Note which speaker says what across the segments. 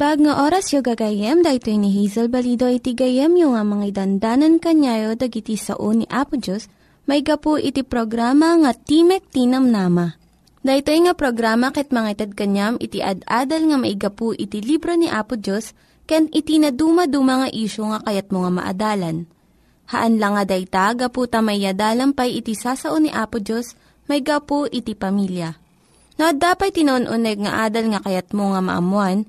Speaker 1: Naimbag nga oras yung gagayem, dahito ni Hazel Balido iti gayem yung nga mga dandanan kanyayo dagiti sao ni Apo Diyos, may gapu iti programa nga Timek Tinam Nama. Dahito nga programa ket mga itad kanyam iti ad-adal nga may gapu iti libro ni Apo Diyos, ken iti na dumaduma nga isyo nga kayat mo nga maadalan. Haan lang nga dayta, gapu tamay pay iti sasao ni Apo Diyos, may gapu iti pamilya. No, dapat tinon-uneg nga adal nga kayat mo nga maamuan,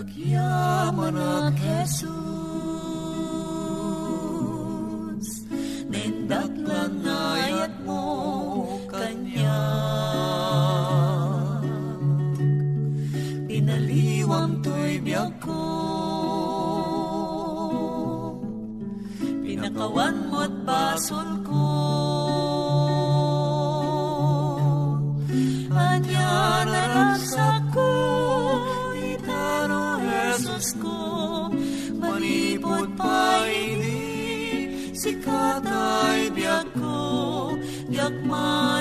Speaker 2: Agyaman ang Jesus Nindak lang ngayat mo Kanya. Pinaliwang to'y biyag ko. Pinakawan mo't basol ko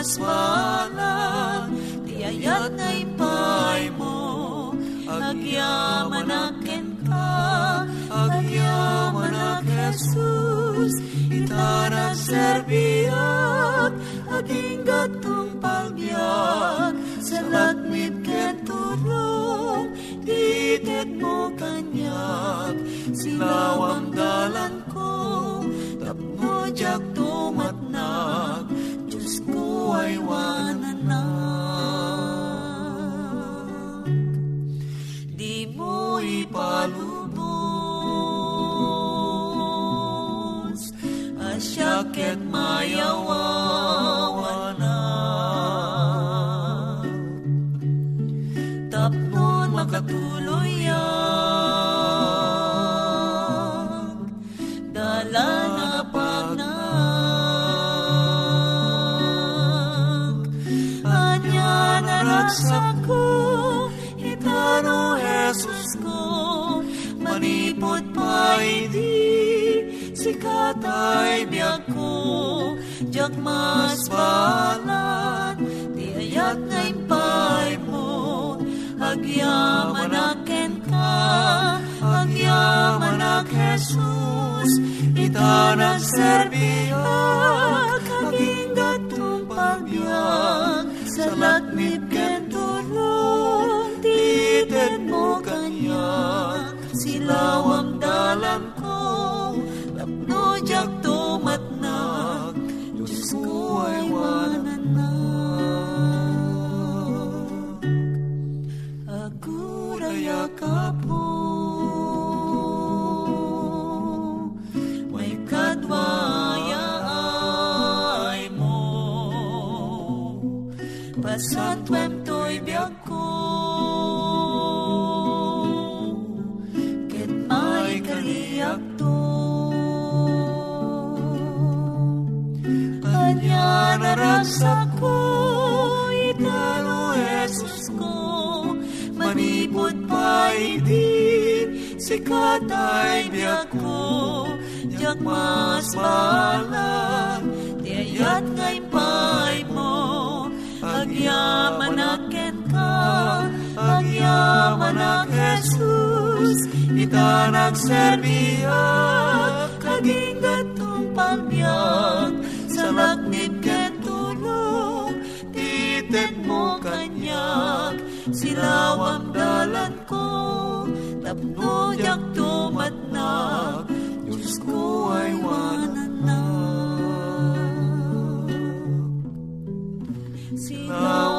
Speaker 2: mas balang Di ayat na ipay mo. Agyaman akin ka. Agyaman ak Jesus. Itarang serbiyak. Aging gatong palbiyak Sa lakmit ken turong. Titit mo kanyak. Silawang ay Itanang serbiyak Aging gatong pagbiyak Sa lakmit ken turong Titen mo kanyak Silawang Manipod pa idin Sikat ay biyag ko. Diyak mas balang Diayat ngay pay mo. Agyaman aken ka Agyaman ak Jesus Ita nagserbiya Kaging gatong pagbiyak Sa laknit ken tulong mo kanyak Silawang dalan ko. Tapno yak tumatnak Diyos ko ay wananak Silawang dalan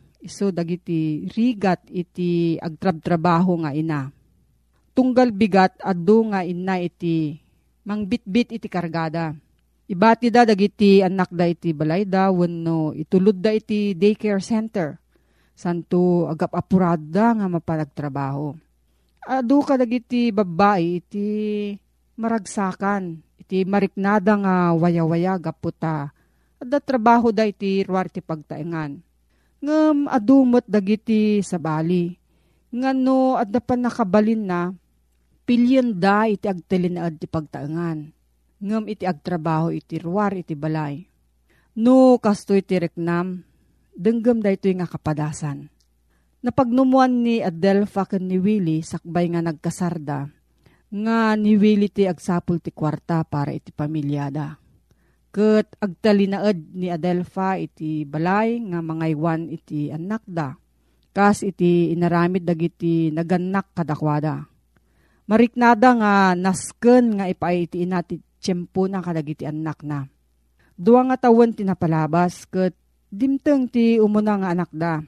Speaker 3: iso dagiti rigat iti agtrab-trabaho nga ina. Tunggal bigat addo nga ina iti mangbitbit iti kargada. Ibati da dagiti anak da iti balayda wenno itulod da iti daycare center. Santo agap apurada nga mapanagtrabaho. Adu ka dagiti babae iti maragsakan. Iti mariknada nga waya-waya gaputa. Adda trabaho da iti ruwar ti pagtaengan. Ngam adumot dagiti sa bali. Ngano adda pa nakabalin na pilyon da iti agtalinaad ti pagtaengan. Ngam iti agtrabaho iti ruwar iti balay. No kasto iti reknam, denggam da ito nga kapadasan. Napagnumuan ni Adelpha ken ni Willie sakbay nga nagkasarda, nga ni Willie ti agsapul ti kwarta para iti pamilyada. Ket agtalinaed ni Adelpha iti balay nga mangaywan iti anak da. Kas iti inaramid dagiti naganak kadakwada. Mariknada nga nasken nga ipaay iti inati tiyempo na kadagiti anak na. Dua nga tawen tinapalabas ket dimteng ti umuna nga anak da.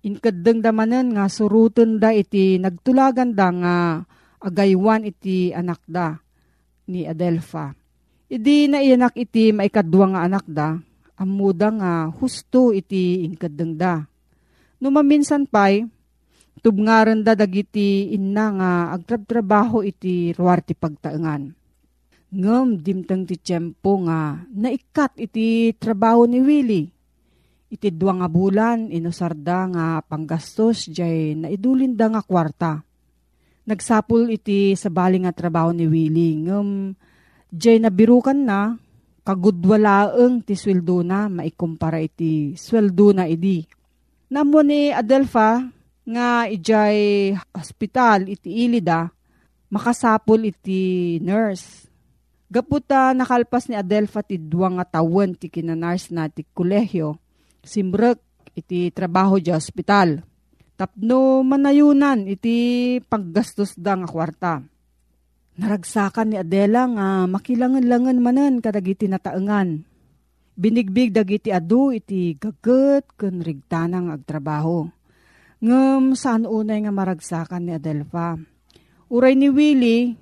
Speaker 3: Inkadeng damanen nga suruten da iti nagtulagan da nga agaywan iti anak da ni Adelpha. Idi na iyanak iti maikadwa nga anak da, amuda nga husto iti inkadeng da. Numaminsan pa'y, tubngaren da dagiti inna nga agtrab-trabaho iti ruwar ti pagtaengan. Ngem dimteng ti tiyempo nga naikat iti trabaho ni Willie. Iti dua nga bulan inusarda nga panggastos jay naidulinda nga kwarta. Nagsapul iti sa bali nga trabaho ni Willie. Ngem jay nabirukan na kagudwalaeng ti sweldo na maikumpara iti sweldo na idi. Namo ni Adelpha nga ijay hospital iti ilida makasapul iti nurse. Gaputa nakalpas ni Adelpha ti duwa nga tawen ti kinanars na ti kolehyo. Simrek iti trabaho di hospital. Tapno manayunan iti paggastos da nga kwarta. Naragsakan ni Adela nga makilangan-langan manan kadagiti nataengan. Binigbig dagiti adu iti gaget ken rigtanang agtrabaho. Ngem saan unay nga maragsakan ni Adelpha. Uray ni Willie,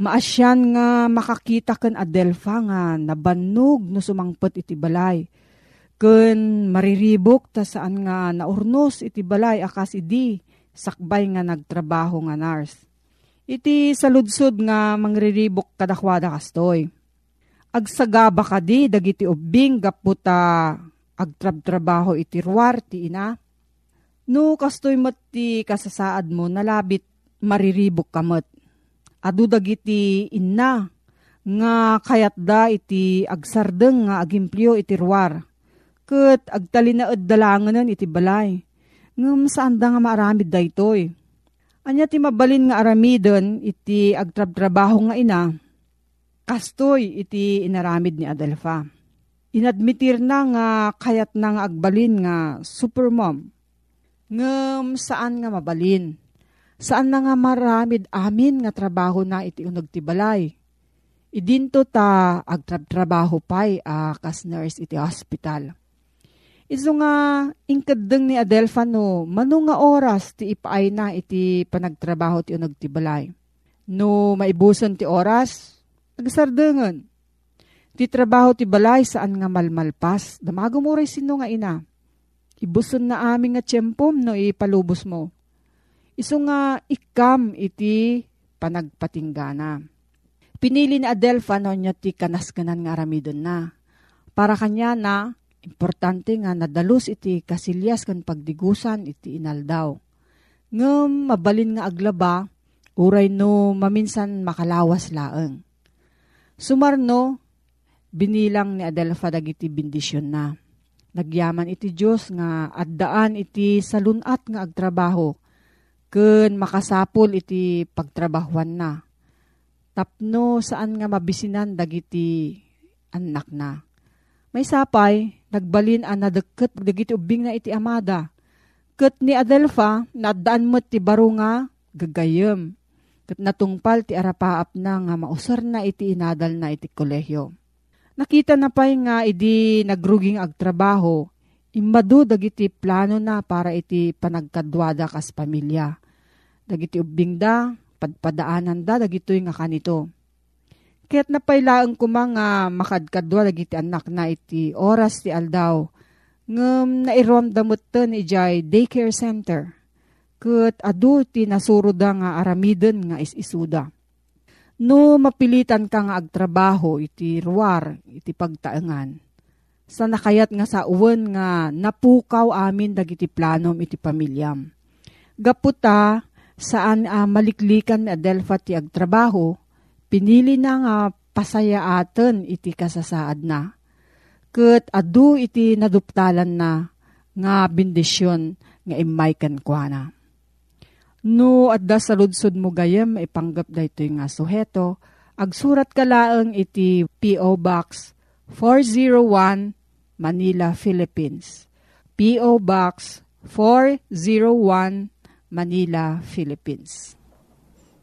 Speaker 3: maasyan nga makakita ken Adelpha nga nabannog no sumangpet iti balay. Ken mariribok ta saan nga naurnos iti balay akas idi sakbay nga nagtrabaho nga nurse. Iti saludsod nga mangriribok kadakwada kastoy. Agsagaba ka di dagiti ubing gaputa agtrab-trabaho iti ruwar ti ina. No kastoy mati kasasaad mo nalabit mariribok kamot. Adu dagiti inna nga kayat da iti agsardeng nga agimplyo iti ruwar. Kat agtali na dalanganan iti balay. Ngam saan da nga maaramid da itoy. Anya ti mabalin nga aramidon iti agtrab-trabaho nga ina. Kastoy iti inaramid ni Adelfa. Inadmitir na nga kayat na nga agbalin nga supermom. Ngam saan nga mabalin? Saan na nga maramid amin nga trabaho na iti unag ti balay? Idinto ta agtrab-trabaho pay a uh, kas nurse iti hospital Iso nga ingkadeng ni Adelfa no, mano nga oras ti ipaay na iti panagtrabaho ti unag ti. No maibuson ti oras, nagsardengan. Ti trabaho ti balay saan nga malmalpas, damago mo sino nga ina. Ibuson na aming nga tiyempom no ipalubos mo. Iso nga ikam iti panagpatinggana. Pinili ni Adelfa no niya ti kanaskanan nga aramidon na. Para kanya na Importante nga nadalus iti kasilyas kan pagdigusan iti inaldaw. Ngem mabalin nga aglaba, uray no maminsan makalawas laeng. Sumarno, binilang ni Adelfa dagiti bindisyon na. Nagyaman iti Diyos nga addaan iti salunat nga agtrabaho, ken makasapol iti pagtrabahuan na. Tapno saan nga mabisinan dagiti anak na. May sapay, nagbalin ang nadagkat dagiti ubing na iti amada. Kat ni Adelfa, nadaan mo ti baro nga, gagayem. Kat natungpal ti arapaap na nga mausar na iti inadal na iti kolehyo. Nakita na pa'y nga idi nagruging agtrabaho, imbado dagiti plano na para iti panagkadwada kas pamilya. Dagiti ubing da, padpadaanan da, dagito'y nga kanito Kaya't napailaan ko mga makadkadwa lagi ti anak na iti oras ti aldaw. Ngam nairom damot ni ijay daycare center. Kat adu ti nasuruda nga aramiden nga is-isuda. No mapilitan ka nga agtrabaho iti ruwar, iti pagtaengan. Sa nakayat nga sa uwan nga napukaw amin dagiti planom iti pamilyam. Gaputa saan uh, maliklikan ni Adelfa ti agtrabaho, Pinili na nga pasaya aten iti kasasaad na. Kat adu iti naduptalan na nga bindisyon nga imay kwa na. No, at da sa ludsod mo gayem, ipanggap da ito nga suheto, agsurat ka laang iti P.O. Box 401 Manila, Philippines. P.O. Box 401 Manila, Philippines.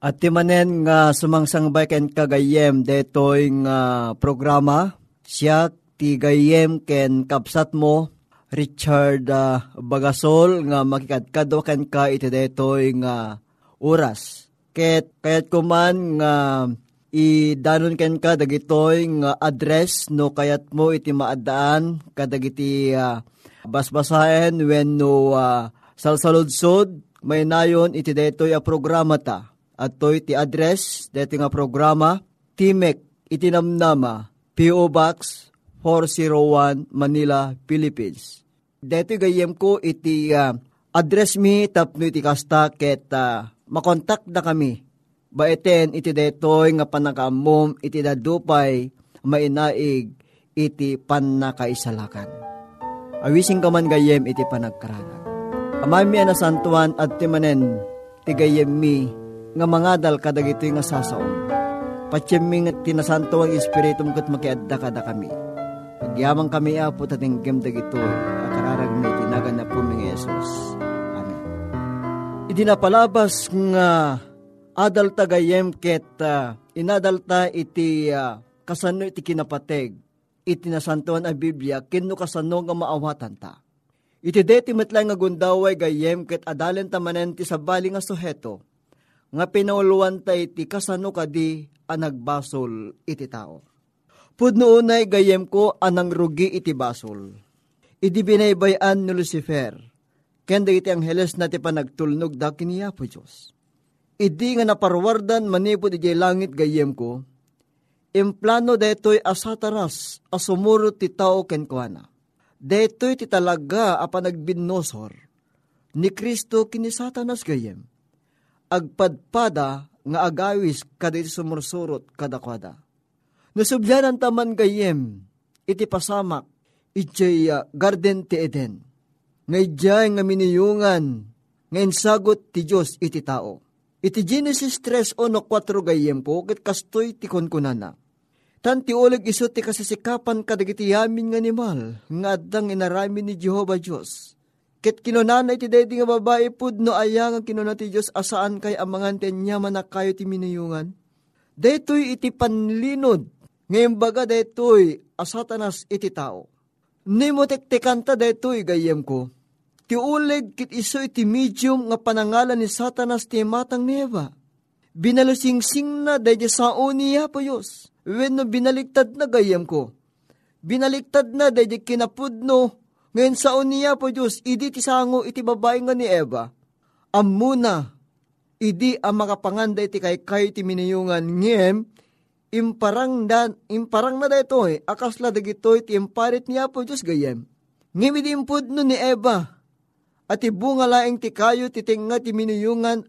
Speaker 4: At timanen nga sumangsangbay ken kagayem detoy nga programa siya ti gayem ken kapsat mo Richard uh, Bagasol nga makikadkado ken ka iti detoy nga oras. Ket kayat kuman nga i-danon ken ka dagitoy nga address no kayat mo iti maadaan kadagiti uh, basbasahen when no uh, salsaludsod may nayon iti detoy a programa ta at to'y ti address, dito nga programa, Timek, itinamnama, P.O. Box 401, Manila, Philippines. Dito gayem ko iti uh, address mi tapno iti kasta ket uh, makontak na kami. Baiten iti detoy nga panakamom iti dadupay mainaig iti panakaisalakan. Awising ka man gayem iti panagkaranan. Amami na santuan at timanen ti gayem mi nga mga dal kadagito nga sasaon. Patsiyeming tinasanto ang Espiritu mo kat makiadda kada kami. Pagyamang kami apo tatinggam dagito, akararag may tinagan na po mga Yesus. Amen. Idinapalabas nga adal tagayem ket uh, inadalta iti uh, kasano iti kinapateg iti nasantuan a Biblia kinno kasano nga maawatan ta. Iti deti metlang nga gundaway gayem ket adalen ta manen ti sabali nga suheto nga pinauluan ta iti kasano kadi ang nagbasol iti tao. Pudno unay gayem ko anang rugi iti basol. Idi binaybayan ni Lucifer Kenda iti angheles na ti panagtulnog da kiniya po Diyos. Idi nga naparwardan manipod iti langit gayem ko, implano detoy asataras asumuro ti tao kenkwana. Detoy ti talaga a panagbinnosor ni Kristo kini satanas gayem. Agpadpada nga agawis kada iti sumursurot kadakwada. Nasubyanan taman gayem iti pasamak iti uh, garden ti Eden ngay nga miniyungan, ngayon sagot ti Diyos iti tao. Iti Genesis 3 ono 4 gayem po, kat kastoy ti konkunana. Tan ti ulag iso ti kasisikapan kadagiti yamin nga animal, nga adang inarami ni Jehova Diyos. Ket kinunana iti dedi nga babae pud no aya nga kinuna ti Diyos asaan kay amangan ten niya manakayo ti miniyungan. Detoy iti panlinod, ngayon baga detoy asatanas iti tao. Nimo tektekanta detoy gayem ko, Ti uleg kit iso iti medium nga panangalan ni Satanas ti matang nieba. Binalusingsing na dahil sa niya po Diyos. When no binaliktad na gayam ko. Binaliktad na dahil kinapudno. Ngayon sa niya po Diyos, idi ti sango iti babae nga ni Eva. Amuna, idi ang makapanganda iti kay kayo ti miniyungan. Ngem, imparang, dan, imparang na dito eh, akasla dagito iti imparit niya po Diyos gayem. Ngem idi impudno ni Eva, at ibunga laing ti kayo titinga ti minuyungan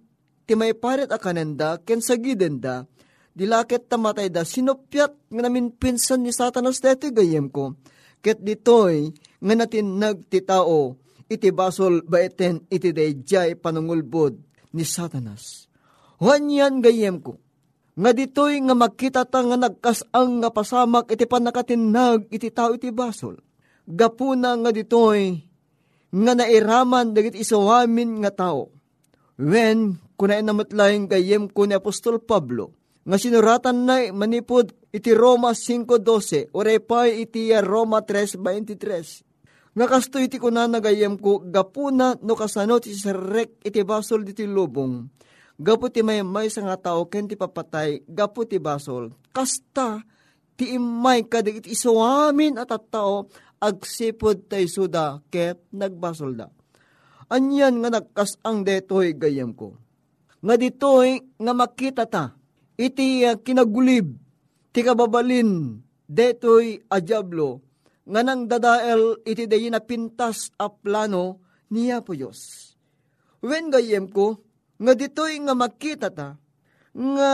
Speaker 4: ti may paret a kanenda ken sagidenda dilaket tamatay da sinupyat nga namin pinsan ni satanas deti gayem ko. Ket ditoy nga natin nagti tao iti basol baeten iti dayjay panungulbod ni satanas wanyan gayem ko nga ditoy nga makita ta nga nagkasang nga pasamak iti panakatinag iti tao iti basol gapuna nga ditoy nga nairaman dagit isawamin nga tao. When, kunain namatlayang gayem ko ni Apostol Pablo, nga sinuratan na manipod iti Roma 5.12, oray pa iti Roma 3.23. Nga kasto iti kuna nagayem ko, gapuna no kasano ti sarek iti basol diti lubong. Gapu ti may may sa nga tao ken ti papatay, gapu ti basol. Kasta, ti imay kadig iti isawamin at at tao, agsipod tay suda ket nagbasolda. Anyan nga nagkas ang detoy gayam ko. Nga ditoy nga makita ta, iti uh, kinagulib, ti kababalin, detoy adyablo, nga nang dadael iti dayi na pintas a plano niya po Diyos. When gayem ko, nga ditoy nga makita ta, nga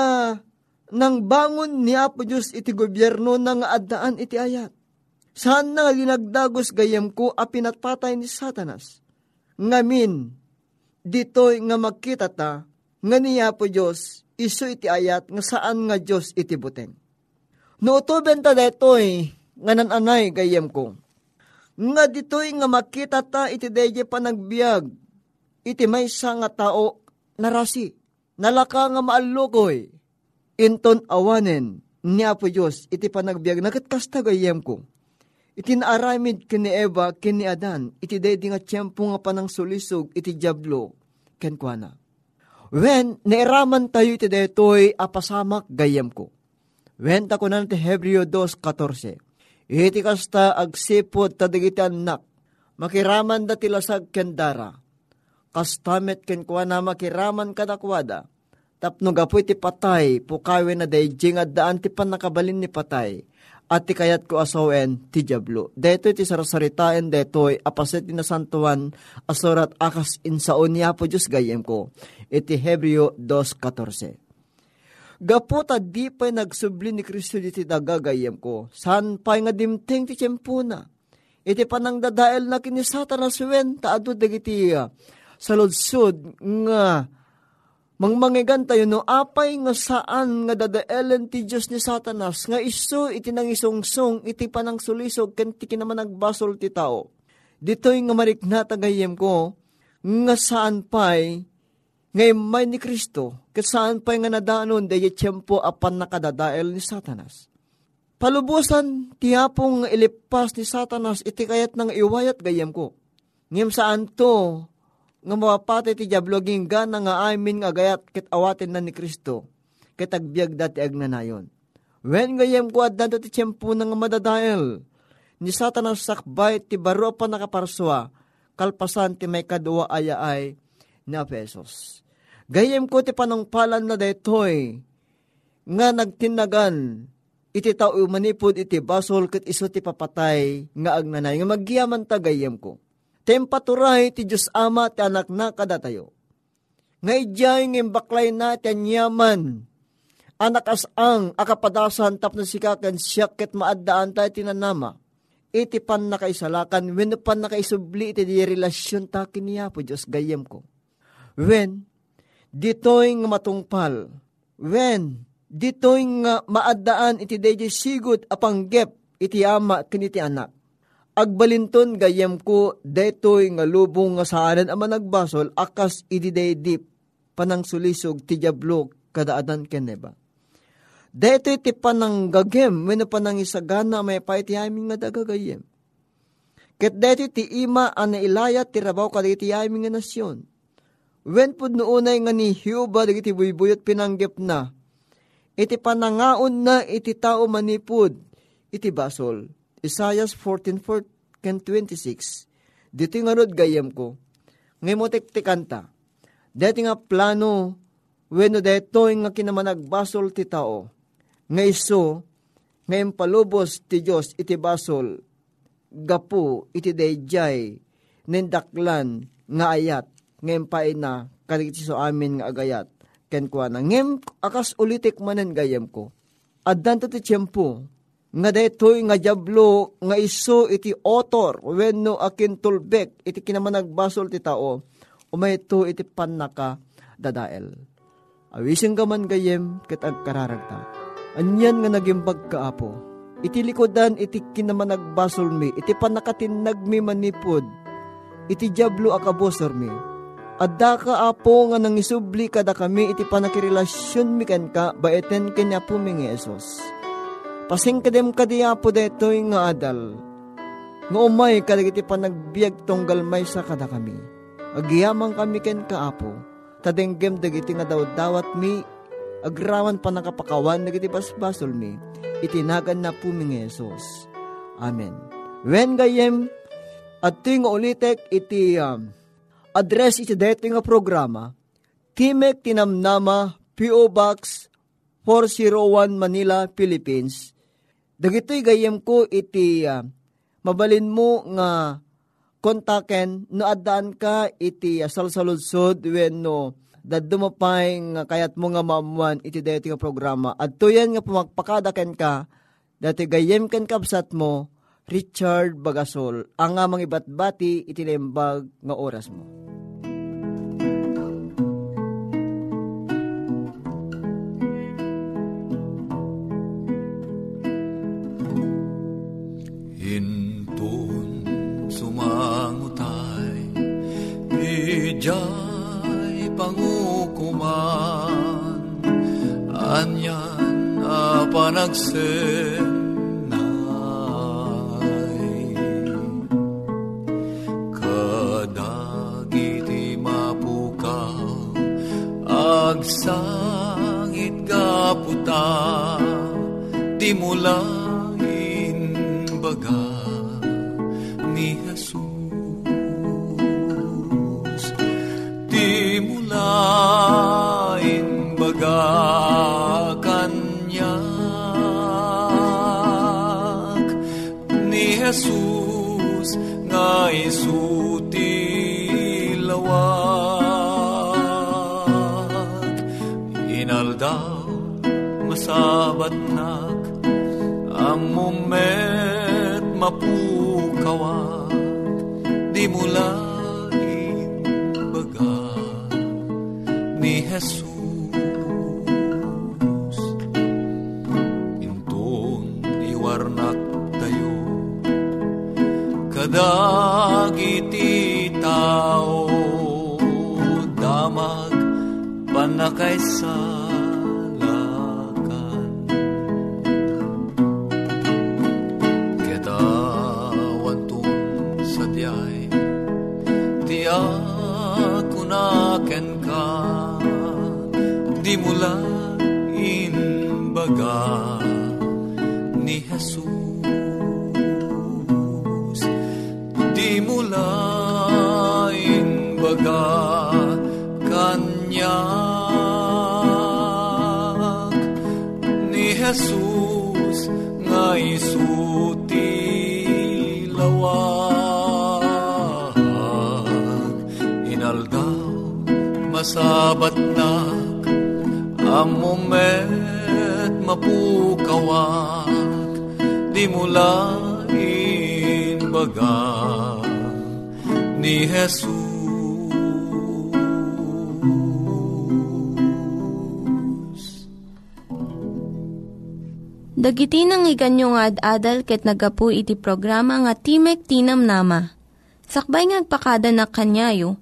Speaker 4: nang bangon ni Apo Diyos iti gobyerno na nga addaan iti ayat. Saan na linagdagos gayam ko a pinatpatay ni Satanas? Ngamin, ditoy nga magkita ta, nga niya po Diyos, iso iti ayat nga saan nga Diyos iti buteng. No utuben ta detoy, nga nananay gayam ko. Nga ditoy nga makita ta iti deje panagbiag, iti may nga tao narasi, nalaka nga maalukoy, inton awanen, niya po Diyos, iti panagbiag, nakit gayam ko Itinaramid kini Eva kini Adan, iti dedi nga tiyempo nga panang sulisog iti jablo, ken kuana. When nairaman tayo iti detoy apasamak gayam ko. When ta kunan ti Hebreo 2.14. Iti kasta agsipod tadigiti anak, makiraman da tilasag kendara. Kastamet ken kuana makiraman kadakwada. Tapno gapu iti patay, pukawin na day jing daan ti panakabalin ni patay at ti kayat ko asawen ti Diablo. Deto ti sarasaritain detoy apaset ti nasantuan asurat akas insaon niya po Diyos gayem ko. Iti Hebreo 2.14. Gaputa di pa nagsubli ni Kristo diti dagagayem ko. San pa nga dimteng ti tiyempuna. Iti panang dadael na kini satanas wen taado dagiti uh, saludsud nga Mangmangigan tayo no apay nga saan nga dadaelen ti Diyos ni Satanas nga iso iti nang isungsong iti panang sulisog ken ti kinaman nagbasol ti tao. Dito'y nga marikna tagayem ko nga saan pay Ngayon may ni Kristo, kasaan pa nga nadaanon dahi tiyempo apan nakadadael ni Satanas. Palubusan, tiyapong ilipas ni Satanas iti kayat ng iwayat gayam ko. Ngim saan to, nga mapapatay ti Diablo gana nga amin nga gayat kit awatin na ni Kristo, kit agbyag dati agnanayon. When gayam ko at ti tiyempo nga madadael, ni Satanas sakbay ti baro pa nakaparswa, kalpasan ti may kadua aya ay na pesos. Gayem ko ti panangpalan na detoy, nga nagtinagan, iti tao manipod iti basol ket iso ti papatay nga agnanay nga magyaman ta gayem ko. Tempaturay ti Diyos Ama ti anak na kadatayo. Nga ijay ng baklay na ti anyaman, anak asang akapadasan tapno sikakan siya ket maaddaan tayo tinanama. Iti pan nakaisalakan, when pan nakaisubli iti di relasyon ta kiniya po Diyos gayem ko. When ditoy nga matungpal, when ditoy nga maadaan iti DJ sigud apanggep iti ama kiniti anak. Agbalinton gayem ko detoy nga lubong nga saanan ama nagbasol akas iti daydi panang sulisog ti diablo kadaadan keneba. Detoy ti panang gagem wenno panang isagana may pa iti aming nga dagagayem. Ket detoy ti ima ana ilaya ti rabaw kaditi aming nga nasyon Wen pud noonay nga ni Hiuba dagiti buybuyot pinanggep na. Iti panangaon na iti tao manipud iti basol. Isaiah 14:26. Dito nga rod gayam ko. Ngay mo tiktikanta. Dito nga plano wenno deto nga kinamanagbasol ti tao. Nga iso ngayon palubos ti Diyos iti basol gapu iti dayjay nindaklan nga ayat ngem pa ina kadagiti so amin nga agayat. Ken kwa na ngem akas ulitik manen gayem ko. Addan ti tiyempo nga daytoy nga jablo nga iso iti otor wenno akin tulbek iti kinamanagbasol ti tao. Umayto iti pannaka dadael. Awising gaman gayem ket agkararagta anyan nga naging pagkaapo iti likodan iti kinamanagbasol mi iti panakatinag mi manipod. Iti jablo akabosor mi Adda ka apo nga nang isubli kada kami iti panakirelasyon mi ka baeten kanya po mi Esos. Pasing kadem kadi apo detoy nga adal. Nga umay kadag iti panagbiag tonggal may sa kada kami. Agiyamang kami ken ka apo. Tadenggem dagiti nga daw dawat mi agrawan pa nakapakawan dagiti basbasol mi. Itinagan na po mi Esos. Amen. When gayem at nga ulitek iti um, address iti dito nga programa, Timek Tinamnama, P.O. Box 401 Manila, Philippines. Dagitoy gayem ko iti uh, mabalin mo nga kontaken no addaan ka iti uh, salsaludsod when no dadumapay nga kayat mo nga maamuan iti dito nga programa. At yan nga pumagpakadaken ka dati gayem ken kapsat mo Richard Bagasol ang nga mga ibatbati itinembag nga oras mo.
Speaker 5: Jai pangukuman Anyan apanagsen Agsangit gaputa Di mulain baga ni Jesus. Laing baga kanyak ni Jesus nga isuti ang mumet mapukawag di mula Jesus Intun iwarnak tayo Kadagiti tao Damag nakaisalakan. Di mula inbaga ni Jesus. Di mula inbaga kanyak ni Jesus nga isuti lawag inaldaw masabat nak ang moment mapukawak di mula inbaga ni Jesus.
Speaker 1: Dagiti nang iganyo nga ad-adal ket nagapu iti programa nga Timek Tinam Nama. Sakbay ngagpakada na kanyayo,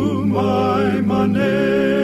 Speaker 6: my money.